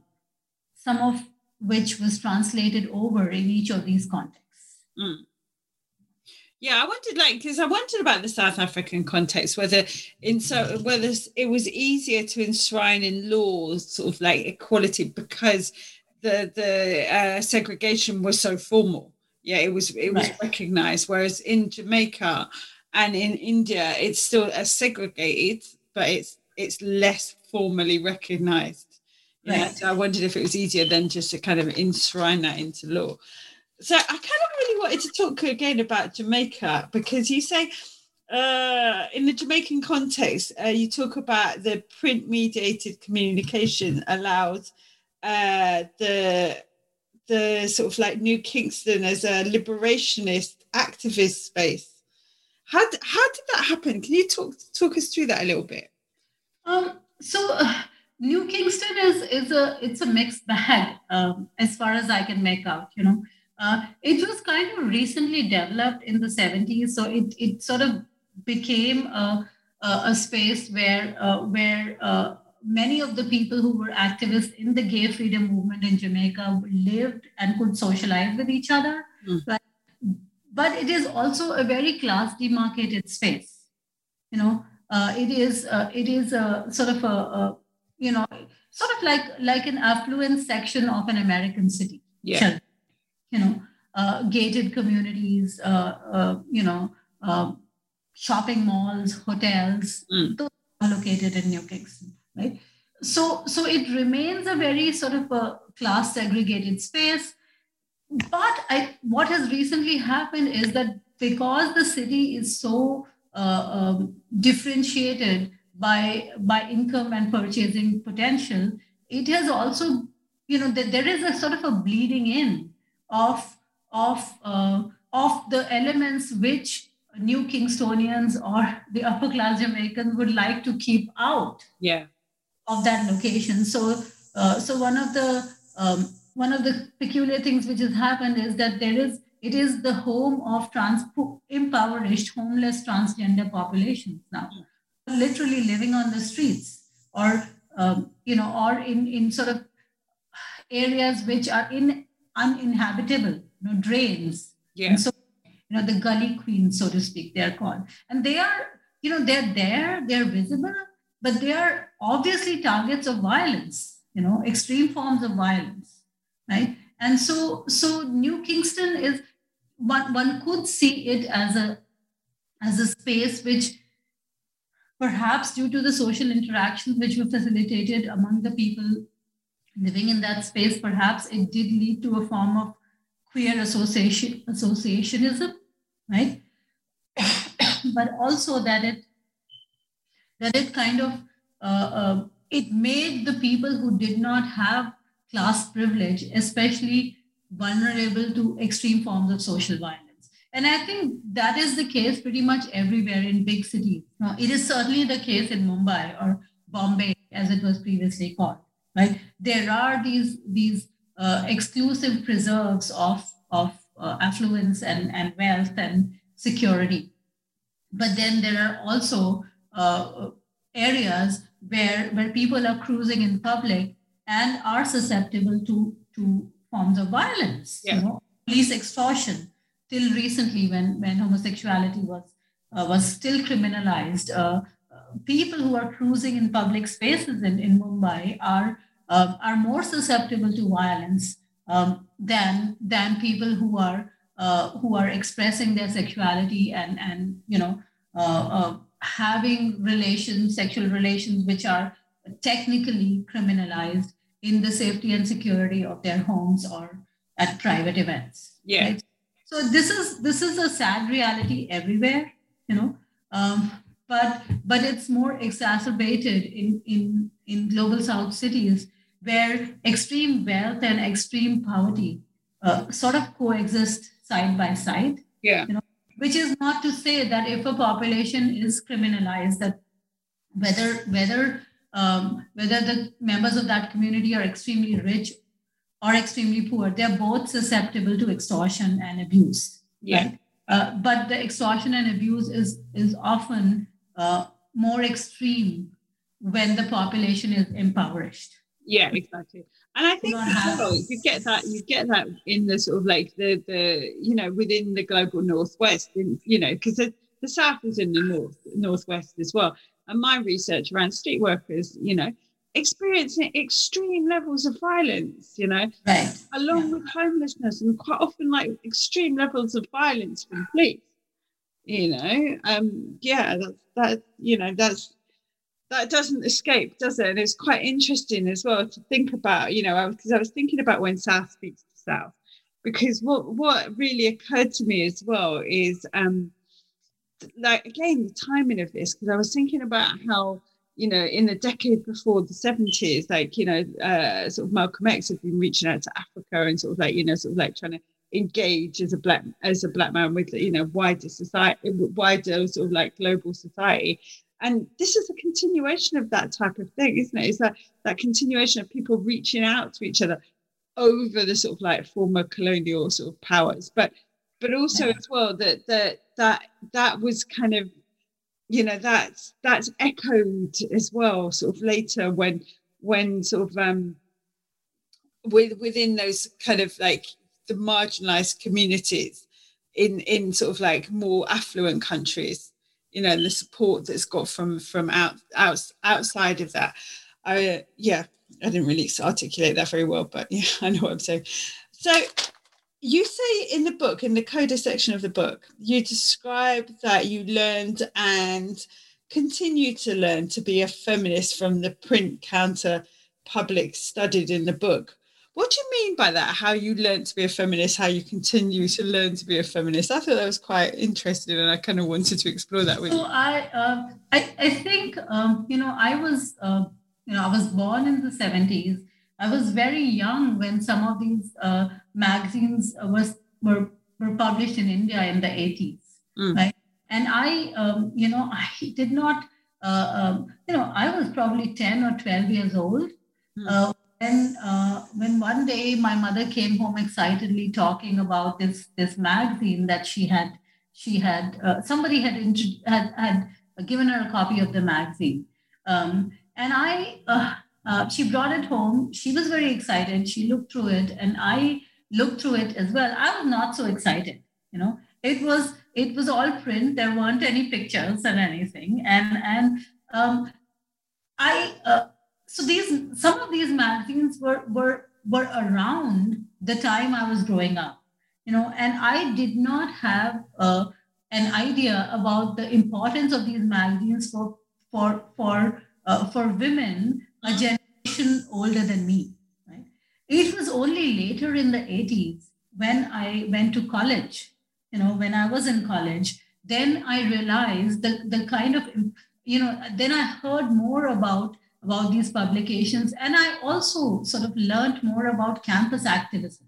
some of which was translated over in each of these contexts. Mm. Yeah, I wondered, like, because I wondered about the South African context, whether in so whether it was easier to enshrine in laws sort of like equality because the the uh, segregation was so formal. Yeah, it was it was right. recognized, whereas in Jamaica and in India, it's still a segregated, but it's it's less formally Yeah, so I wondered if it was easier than just to kind of enshrine that into law. So I kind of really wanted to talk again about Jamaica because you say uh, in the Jamaican context, uh, you talk about the print mediated communication allowed uh, the the sort of like New Kingston as a liberationist activist space. How, how did that happen? Can you talk talk us through that a little bit? Um, so uh, New Kingston is is a it's a mixed bag um, as far as I can make out. You know, uh, it was kind of recently developed in the 70s, so it it sort of became a a, a space where uh, where uh, many of the people who were activists in the gay freedom movement in Jamaica lived and could socialize with each other. Mm. But, but it is also a very class demarcated space. You know, uh, it is uh, it is a sort of a, a, you know sort of like like an affluent section of an American city. Yeah. You know, uh, gated communities. Uh, uh, you know, um, shopping malls, hotels, mm. those are located in New Kingston, right? So, so it remains a very sort of a class segregated space. But I, what has recently happened is that because the city is so uh, um, differentiated by by income and purchasing potential, it has also, you know, that there is a sort of a bleeding in of of uh, of the elements which new Kingstonians or the upper class Jamaicans would like to keep out yeah. of that location. So, uh, so one of the um, one of the peculiar things which has happened is that there is it is the home of trans impoverished homeless transgender populations now, literally living on the streets or um, you know or in in sort of areas which are in uninhabitable, you know, drains. Yeah. And so you know, the gully queens, so to speak, they're called. And they are, you know, they're there, they're visible, but they are obviously targets of violence, you know, extreme forms of violence, right? And so, so New Kingston is one, one could see it as a as a space which perhaps due to the social interactions which were facilitated among the people living in that space, perhaps it did lead to a form of queer association associationism right? but also that it that it kind of uh, uh, it made the people who did not have class privilege especially vulnerable to extreme forms of social violence and i think that is the case pretty much everywhere in big cities now, it is certainly the case in mumbai or bombay as it was previously called right there are these these uh, exclusive preserves of of uh, affluence and, and wealth and security. But then there are also uh, areas where, where people are cruising in public and are susceptible to, to forms of violence, yeah. you know, police extortion. Till recently, when, when homosexuality was, uh, was still criminalized, uh, people who are cruising in public spaces in, in Mumbai are, uh, are more susceptible to violence um, than than people who are uh, who are expressing their sexuality and and you know uh, uh, having relations, sexual relations, which are technically criminalized in the safety and security of their homes or at private events. Yeah. Right? So this is this is a sad reality everywhere, you know. Um, but but it's more exacerbated in in in global south cities where extreme wealth and extreme poverty uh, sort of coexist side by side. Yeah. You know, which is not to say that if a population is criminalized, that whether whether um, whether the members of that community are extremely rich or extremely poor, they're both susceptible to extortion and abuse. Yeah. Right? Uh, but the extortion and abuse is is often uh, more extreme when the population is impoverished yeah exactly and i think well, you get that you get that in the sort of like the the you know within the global northwest in, you know because the, the south is in the north northwest as well and my research around street workers you know experiencing extreme levels of violence you know right. along yeah. with homelessness and quite often like extreme levels of violence from police you know um yeah that's that you know that's that doesn't escape, does it? And it's quite interesting as well to think about, you know, because I, I, was thinking about when South speaks to South, because what what really occurred to me as well is, um, like again, the timing of this, because I was thinking about how, you know, in the decade before the 70s, like, you know, uh, sort of Malcolm X had been reaching out to Africa and sort of like, you know, sort of like trying to engage as a black as a black man with you know wider society wider sort of like global society. And this is a continuation of that type of thing isn't it? It's that that continuation of people reaching out to each other over the sort of like former colonial sort of powers. But but also yeah. as well that that that that was kind of you know that's that's echoed as well sort of later when when sort of um with within those kind of like the marginalized communities in in sort of like more affluent countries you know the support that's got from from out, out outside of that. I yeah i didn't really articulate that very well but yeah i know what i'm saying. So you say in the book, in the coda section of the book, you describe that you learned and continue to learn to be a feminist from the print counter public studied in the book. What do you mean by that? How you learned to be a feminist, how you continue to learn to be a feminist? I thought that was quite interesting, and I kind of wanted to explore that with so you. I, uh, I, I think um, you know, I was, uh, you know, I was born in the seventies. I was very young when some of these uh, magazines was were were published in India in the eighties, mm. right? And I, um, you know, I did not, uh, um, you know, I was probably ten or twelve years old. Mm when uh, when one day my mother came home excitedly talking about this this magazine that she had she had uh, somebody had, had had given her a copy of the magazine um, and I uh, uh, she brought it home she was very excited she looked through it and I looked through it as well. I was not so excited you know. It was it was all print. There weren't any pictures and anything. And and um, I uh, so these some of these magazines were were were around the time I was growing up, you know, and I did not have uh, an idea about the importance of these magazines for for for uh, for women a generation older than me. It was only later in the 80s when I went to college, you know, when I was in college, then I realized the the kind of you know, then I heard more about about these publications. And I also sort of learned more about campus activism,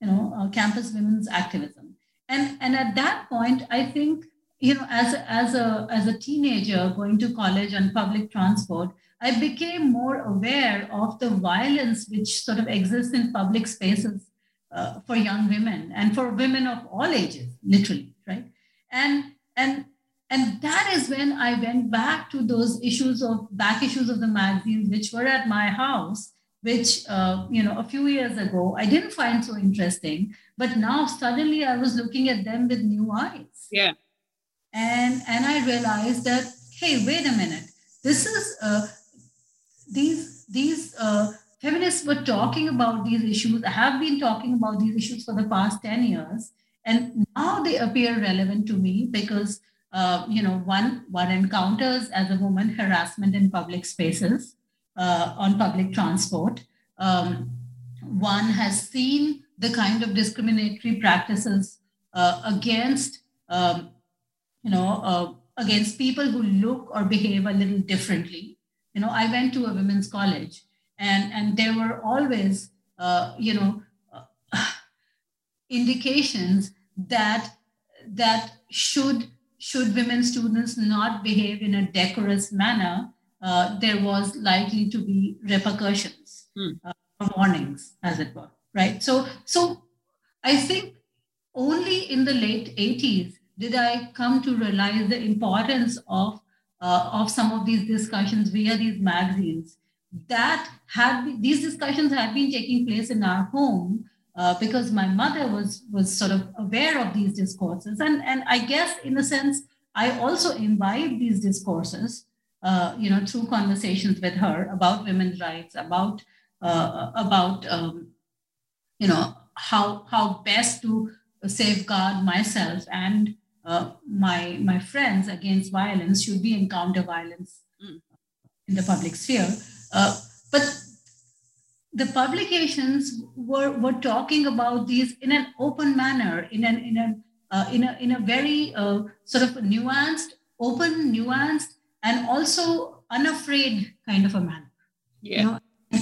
you know, uh, campus women's activism. And, and at that point, I think, you know, as as, a, as a teenager going to college on public transport, I became more aware of the violence which sort of exists in public spaces uh, for young women and for women of all ages, literally, right? And, and and that is when i went back to those issues of back issues of the magazines which were at my house which uh, you know a few years ago i didn't find so interesting but now suddenly i was looking at them with new eyes. Yeah. And and i realized that hey wait a minute. This is uh, these these uh, feminists were talking about these issues have been talking about these issues for the past 10 years and now they appear relevant to me because uh, you know, one, one encounters as a woman harassment in public spaces uh, on public transport. Um, one has seen the kind of discriminatory practices uh, against, um, you know, uh, against people who look or behave a little differently. You know, I went to a women's college, and and there were always, uh, you know, indications that that should should women students not behave in a decorous manner, uh, there was likely to be repercussions, mm. uh, warnings, as it were, right? So, so I think only in the late 80s did I come to realize the importance of uh, of some of these discussions via these magazines. That had these discussions had been taking place in our home, uh, because my mother was was sort of aware of these discourses and and i guess in a sense i also imbibed these discourses uh, you know through conversations with her about women's rights about uh, about um, you know how how best to safeguard myself and uh, my my friends against violence should we encounter violence mm. in the public sphere uh, but the publications were, were talking about these in an open manner, in an in a uh, in a in a very uh, sort of nuanced, open, nuanced, and also unafraid kind of a manner. Yeah. You know?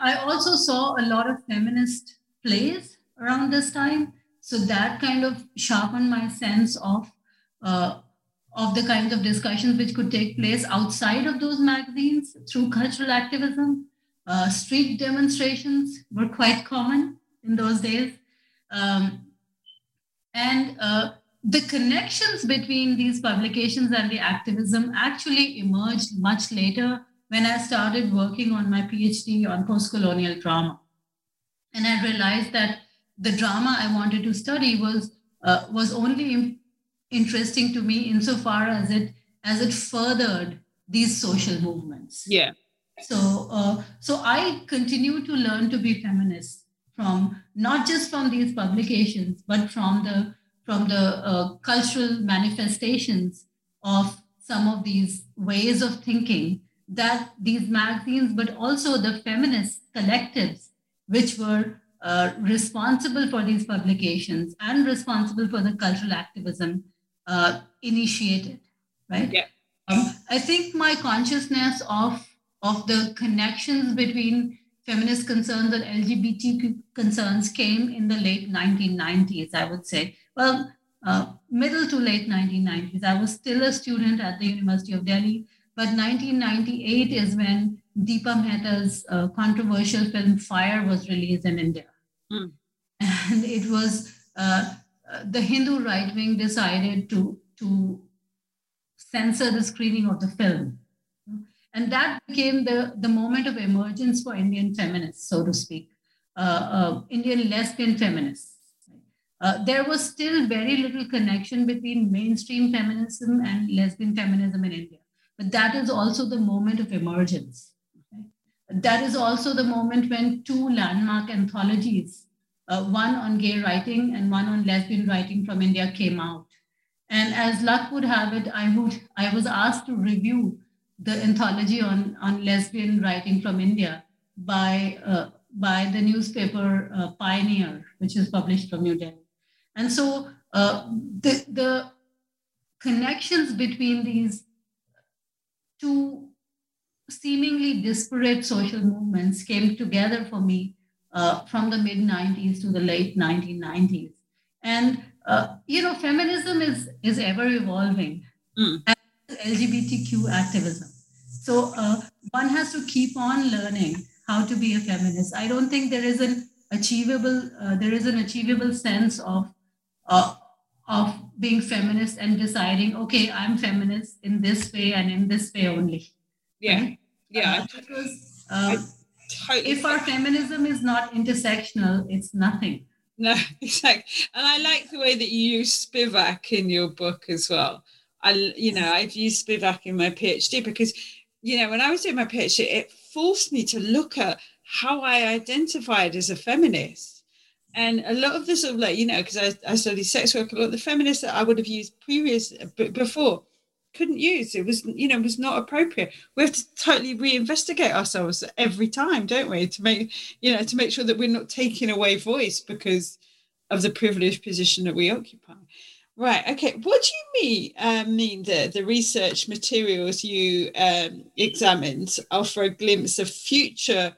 I also saw a lot of feminist plays around this time, so that kind of sharpened my sense of uh, of the kinds of discussions which could take place outside of those magazines through cultural activism uh, street demonstrations were quite common in those days. Um, and uh, the connections between these publications and the activism actually emerged much later when I started working on my PhD on post-colonial drama. And I realized that the drama I wanted to study was, uh, was only interesting to me insofar as it, as it furthered these social movements. Yeah. So, uh, so I continue to learn to be feminist from not just from these publications, but from the from the uh, cultural manifestations of some of these ways of thinking that these magazines, but also the feminist collectives, which were uh, responsible for these publications and responsible for the cultural activism, uh, initiated, right? Yeah. Um, I think my consciousness of of the connections between feminist concerns and LGBTQ concerns came in the late 1990s, I would say. Well, uh, middle to late 1990s. I was still a student at the University of Delhi, but 1998 is when Deepa Mehta's uh, controversial film Fire was released in India. Mm. And it was uh, the Hindu right wing decided to, to censor the screening of the film. And that became the, the moment of emergence for Indian feminists, so to speak, uh, uh, Indian lesbian feminists. Uh, there was still very little connection between mainstream feminism and lesbian feminism in India. But that is also the moment of emergence. That is also the moment when two landmark anthologies, uh, one on gay writing and one on lesbian writing from India, came out. And as luck would have it, I, would, I was asked to review the anthology on, on lesbian writing from India by, uh, by the newspaper uh, Pioneer, which is published from New Delhi. And so uh, the, the connections between these two seemingly disparate social movements came together for me uh, from the mid 90s to the late 1990s. And, uh, you know, feminism is, is ever evolving. Mm. LGBTQ activism. So uh, one has to keep on learning how to be a feminist. I don't think there is an achievable uh, there is an achievable sense of uh, of being feminist and deciding okay I'm feminist in this way and in this way only. Yeah, right? Yeah. Uh, because uh, totally if our feminism is not intersectional, it's nothing. No, exactly. And I like the way that you use Spivak in your book as well. I, you know, I've used Spivak in my PhD because, you know, when I was doing my PhD, it forced me to look at how I identified as a feminist. And a lot of the sort of like, you know, because I, I studied sex work, a lot of the feminists that I would have used previous before couldn't use. It was, you know, was not appropriate. We have to totally reinvestigate ourselves every time, don't we? To make, you know, to make sure that we're not taking away voice because of the privileged position that we occupy. Right. Okay. What do you mean? Uh, mean the the research materials you um, examined offer a glimpse of future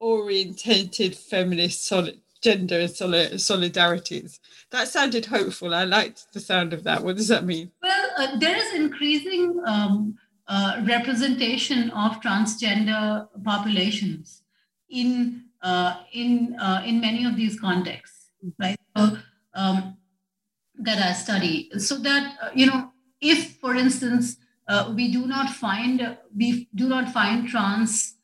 orientated feminist solid, gender and solid, solidarities. That sounded hopeful. I liked the sound of that. What does that mean? Well, uh, there is increasing um, uh, representation of transgender populations in uh, in uh, in many of these contexts, right? So, um, that I study. So that, uh, you know, if, for instance, uh, we do not find we do not find trans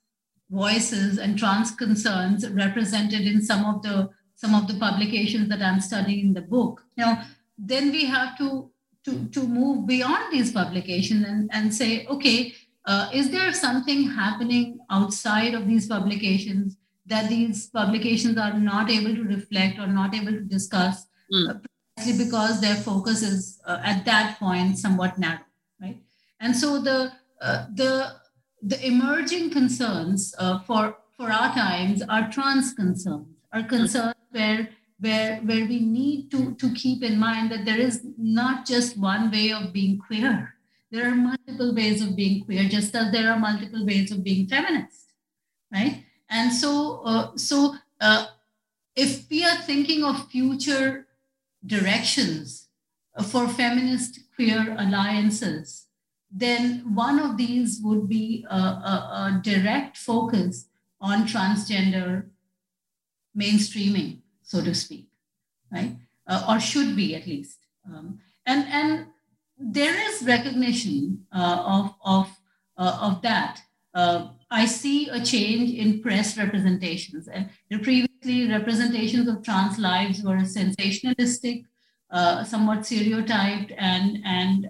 voices and trans concerns represented in some of the some of the publications that I'm studying in the book. Now, then we have to to to move beyond these publications and, and say, okay, uh, is there something happening outside of these publications that these publications are not able to reflect or not able to discuss? Mm because their focus is uh, at that point somewhat narrow, right? And so the uh, the the emerging concerns uh, for for our times are trans concerns, are concerns where where where we need to to keep in mind that there is not just one way of being queer. There are multiple ways of being queer, just as there are multiple ways of being feminist, right? And so uh, so uh, if we are thinking of future directions for feminist queer alliances, then one of these would be a, a, a direct focus on transgender mainstreaming, so to speak, right? Uh, or should be at least. Um, and, and there is recognition uh, of, of, uh, of that. Uh, I see a change in press representations. And previously, representations of trans lives were sensationalistic, uh, somewhat stereotyped, and and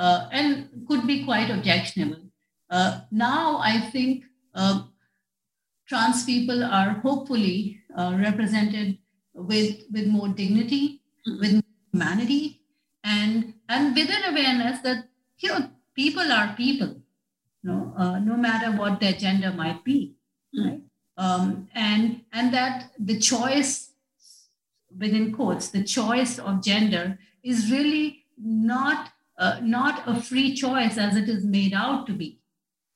uh, uh and could be quite objectionable. Uh, now, I think uh, trans people are hopefully represented with with more dignity, with humanity, and and with an awareness that you know people are people, you know, uh, no matter what their gender might be, right? Um, and and that the choice within quotes, the choice of gender is really not uh, not a free choice as it is made out to be.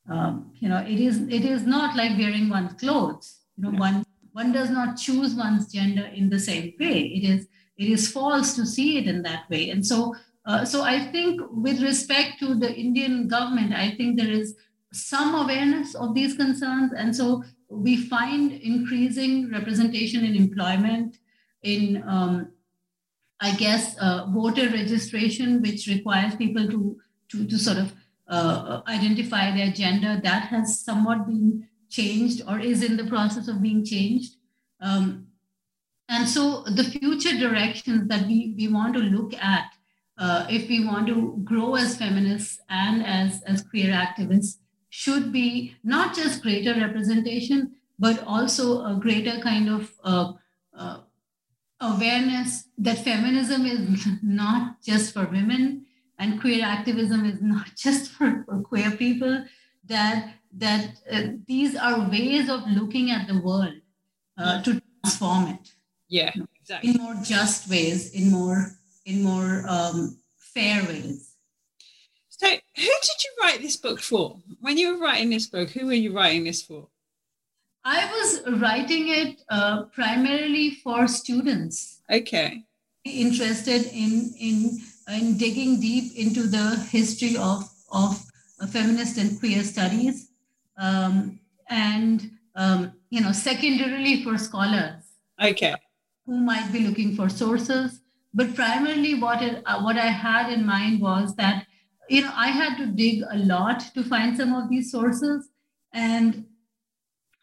Um, you know, it is it is not like wearing one's clothes. You know, one one does not choose one's gender in the same way. It is it is false to see it in that way. And so uh, so I think with respect to the Indian government, I think there is some awareness of these concerns, and so we find increasing representation in employment, in um, I guess, uh, voter registration, which requires people to, to, to sort of uh, identify their gender, that has somewhat been changed or is in the process of being changed. Um, and so the future directions that we, we want to look at uh, if we want to grow as feminists and as, as queer activists should be not just greater representation, but also a greater kind of uh, uh, awareness that feminism is not just for women and queer activism is not just for, for queer people that that uh, these are ways of looking at the world uh, to transform it. Yeah exactly. In more just ways in more in more um, fair ways. So who did you write this book for? When you were writing this book who were you writing this for I was writing it uh, primarily for students. Okay. Interested in in in digging deep into the history of of feminist and queer studies, um, and um, you know, secondarily for scholars. Okay. Who might be looking for sources, but primarily what it, uh, what I had in mind was that you know I had to dig a lot to find some of these sources, and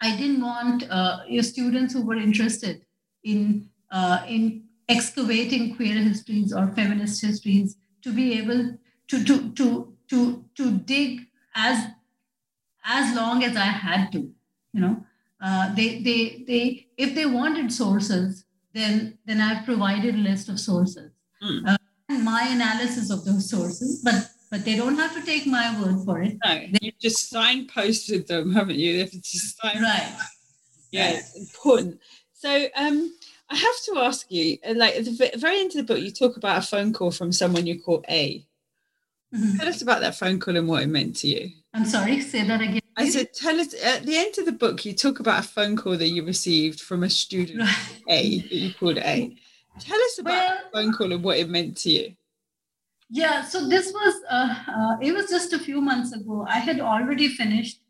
I didn't want uh, your students who were interested in uh, in excavating queer histories or feminist histories to be able to to to to to dig as as long as I had to. You know, uh, they they they if they wanted sources, then then I've provided a list of sources. Mm. Uh, my analysis of those sources, but but they don't have to take my word for it. No, they, you just signposted them, haven't you? They have to sign. Right. Yeah, it's important. So, um, I have to ask you, uh, like at the very end of the book, you talk about a phone call from someone you call A. Mm-hmm. Tell us about that phone call and what it meant to you. I'm sorry, say that again. I said, tell us at the end of the book, you talk about a phone call that you received from a student right. A that you called A. Tell us about well, the phone call and what it meant to you. Yeah, so this was, uh, uh, it was just a few months ago. I had already finished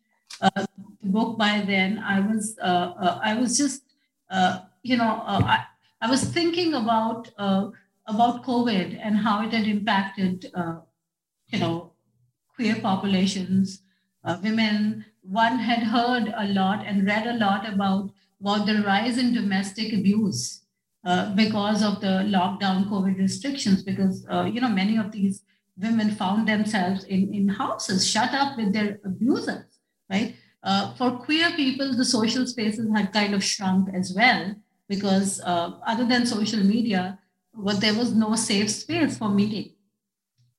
uh, the book by then. I was, uh, uh, I was just, uh, you know, I, I was thinking about, about COVID and how it had impacted, you know, queer populations, women. One had heard a lot and read a lot about, about the rise in domestic abuse uh, because of the lockdown COVID restrictions, because uh, you know many of these women found themselves in, in houses shut up with their abusers, right? Uh, for queer people, the social spaces had kind of shrunk as well, because uh, other than social media, well, there was no safe space for meeting,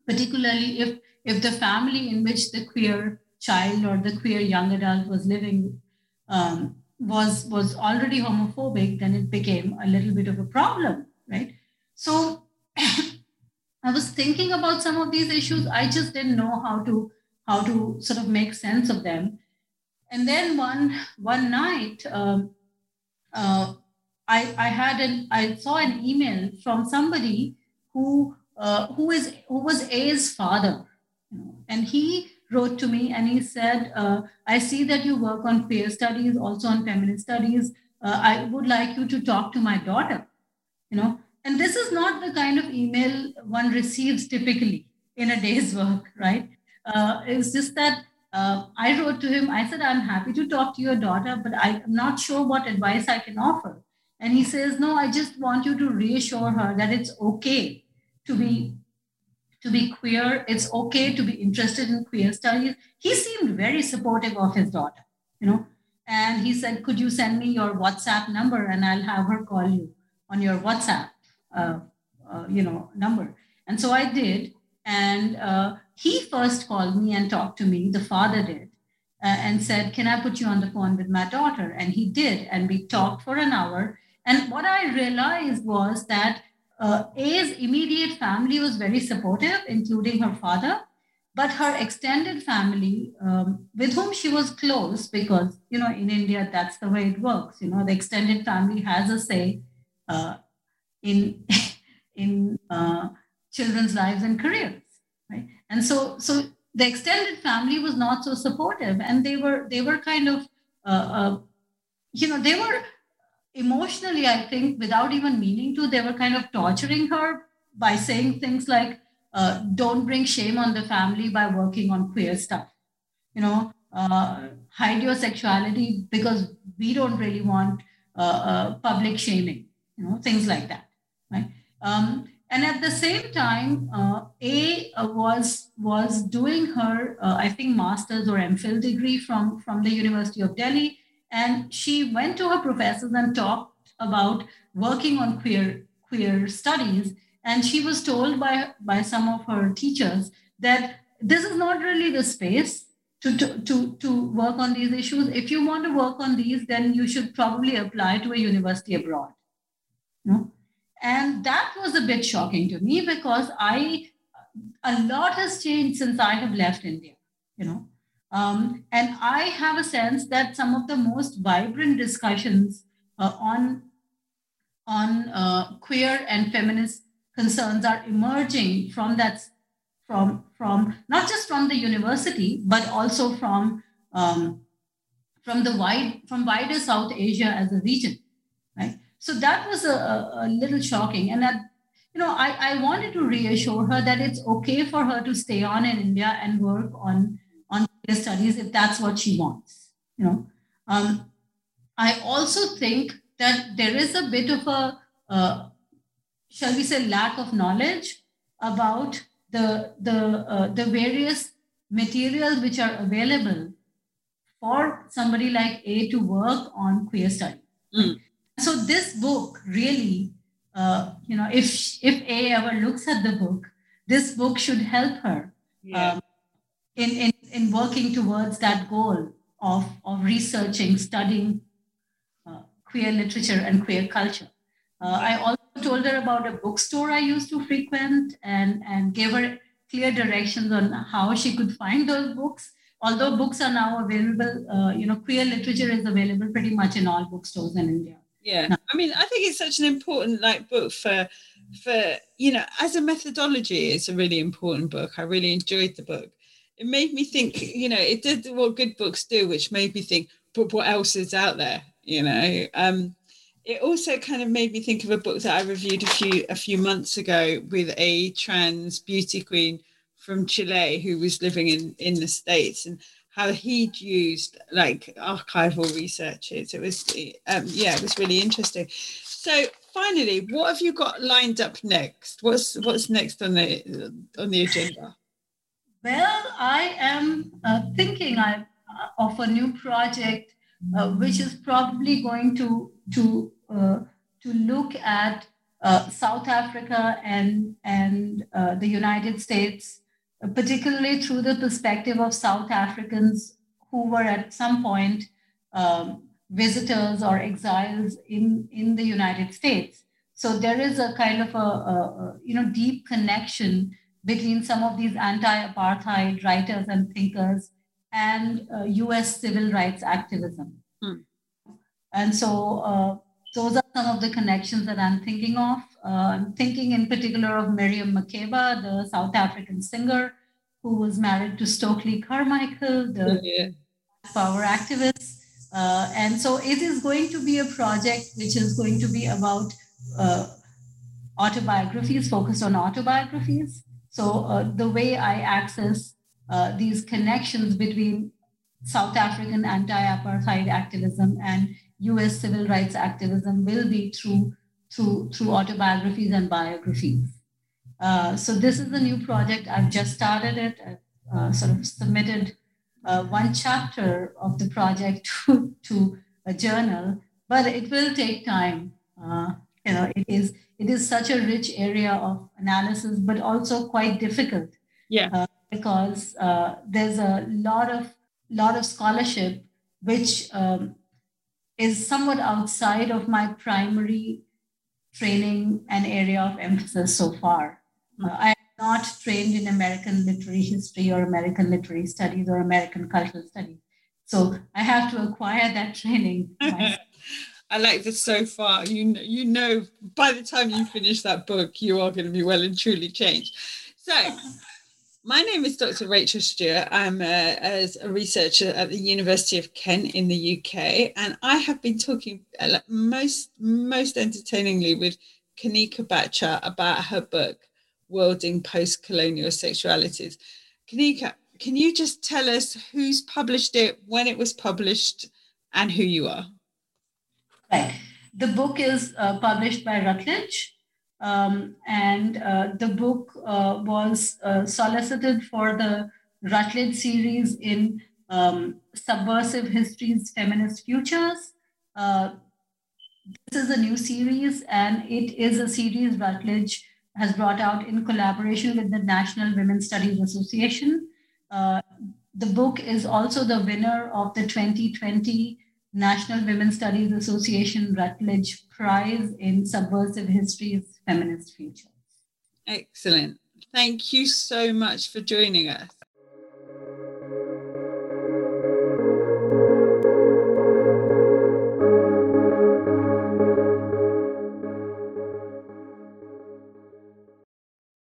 particularly if if the family in which the queer child or the queer young adult was living um, was was already homophobic, then it became a little bit of a problem, right? So I was thinking about some of these issues. I just didn't know how to how to sort of make sense of them. And then one one night, um, uh, I I had an I saw an email from somebody who uh, who is who was A's father, you know, and he wrote to me and he said, uh, I see that you work on queer studies, also on feminist studies. Uh, I would like you to talk to my daughter, you know. And this is not the kind of email one receives typically in a day's work, right? Uh, it's just that uh, I wrote to him, I said, I'm happy to talk to your daughter, but I'm not sure what advice I can offer. And he says, No, I just want you to reassure her that it's okay to be to be queer. It's okay to be interested in queer studies. He seemed very supportive of his daughter, you know. And he said, Could you send me your WhatsApp number and I'll have her call you on your WhatsApp, uh, uh, you know, number. And so I did. And uh, he first called me and talked to me, the father did, uh, and said, Can I put you on the phone with my daughter? And he did. And we talked for an hour. And what I realized was that uh, A's immediate family was very supportive, including her father, but her extended family, um, with whom she was close, because you know in India that's the way it works. You know the extended family has a say uh, in in uh, children's lives and careers, right? And so so the extended family was not so supportive, and they were they were kind of uh, uh you know they were emotionally, I think, without even meaning to, they were kind of torturing her by saying things like, uh, don't bring shame on the family by working on queer stuff. You know, uh, hide your sexuality because we don't really want uh, uh public shaming, you know, things like that. Right. Um, and at the same time, uh, A uh, was was doing her, I think, master's or MPhil degree from, from the University of Delhi and she went to her professors and talked about working on queer queer studies and she was told by by some of her teachers that this is not really the space to, to, to, to work on these issues. If you want to work on these, then you should probably apply to a university abroad. No? And that was a bit shocking to me because I a lot has changed since I have left India. You know, um, and I have a sense that some of the most vibrant discussions uh, on, on uh, queer and feminist concerns are emerging from that, from, from not just from the university, but also from, um, from the wide, from wider South Asia as a region, right? So that was a, a, a little shocking. And that, you know, I, I wanted to reassure her that it's okay for her to stay on in India and work on studies if that's what she wants. You know, um, I also think that there is a bit of a, uh, shall we say, lack of knowledge about the the uh, the various materials which are available for somebody like A to work on queer studies. Mm. So this book really, uh, you know, if if A ever looks at the book, this book should help her yeah. um, in, in, in working towards that goal of, of researching, studying uh, queer literature and queer culture. Uh, I also told her about a bookstore I used to frequent and, and gave her clear directions on how she could find those books. Although books are now available, uh, you know, queer literature is available pretty much in all bookstores in India. Yeah, I mean, I think it's such an important like book for for you know as a methodology. It's a really important book. I really enjoyed the book it made me think, you know, it did what good books do, which made me think, but what else is out there? You know, um, it also kind of made me think of a book that I reviewed a few a few months ago with a trans beauty queen from Chile who was living in in the states and how he'd used like archival researches. It was um, yeah, it was really interesting. So finally, what have you got lined up next? What's what's next on the on the agenda? Well, I am uh, thinking I, uh, of a new project, uh, which is probably going to to uh, to look at uh, South Africa and and uh, the United States, particularly through the perspective of South Africans who were at some point um, visitors or exiles in in the United States. So there is a kind of a, a, a you know deep connection between some of these anti-apartheid writers and thinkers and uh, US civil rights activism. Hmm. And so uh, those are some of the connections that I'm thinking of. Uh, I'm thinking in particular of Miriam Makeba, the South African singer who was married to Stokely Carmichael, the yeah. power activist. Uh, and so it is going to be a project which is going to be about uh, autobiographies, focused on autobiographies. So uh, the way I access uh, these connections between South African anti-apartheid activism and U.S. civil rights activism will be through through through autobiographies and biographies. Uh, so this is a new project. I've just started it. I've uh, sort of submitted uh, one chapter of the project to, to a journal, but it will take time. You know, it is it is such a rich area of analysis, but also quite difficult. Yeah. Uh, because uh, there's a lot of lot of scholarship which um, is somewhat outside of my primary training and area of emphasis so far. Hmm. Uh, I am not trained in American literary history or American literary studies or American cultural studies. So I have to acquire that training. I like this so far. You you know, by the time you finish that book, you are going to be well and truly changed. So, my name is Dr. Rachel Stewart. I'm a, as a researcher at the University of Kent in the UK, and I have been talking uh, most most entertainingly with Kanika Bhattacharya about her book, Worlding Post-Colonial Sexualities. Kanika, can you just tell us who's published it, when it was published, and who you are? Right. The book is uh, published by Routledge, um, and uh, the book uh, was uh, solicited for the Routledge series in um, Subversive Histories, Feminist Futures. Uh, this is a new series, and it is a series Routledge has brought out in collaboration with the National Women's Studies Association. Uh, the book is also the winner of the 2020 National Women's Studies Association Routledge Prize in Subversive Histories Feminist Futures. Excellent. Thank you so much for joining us.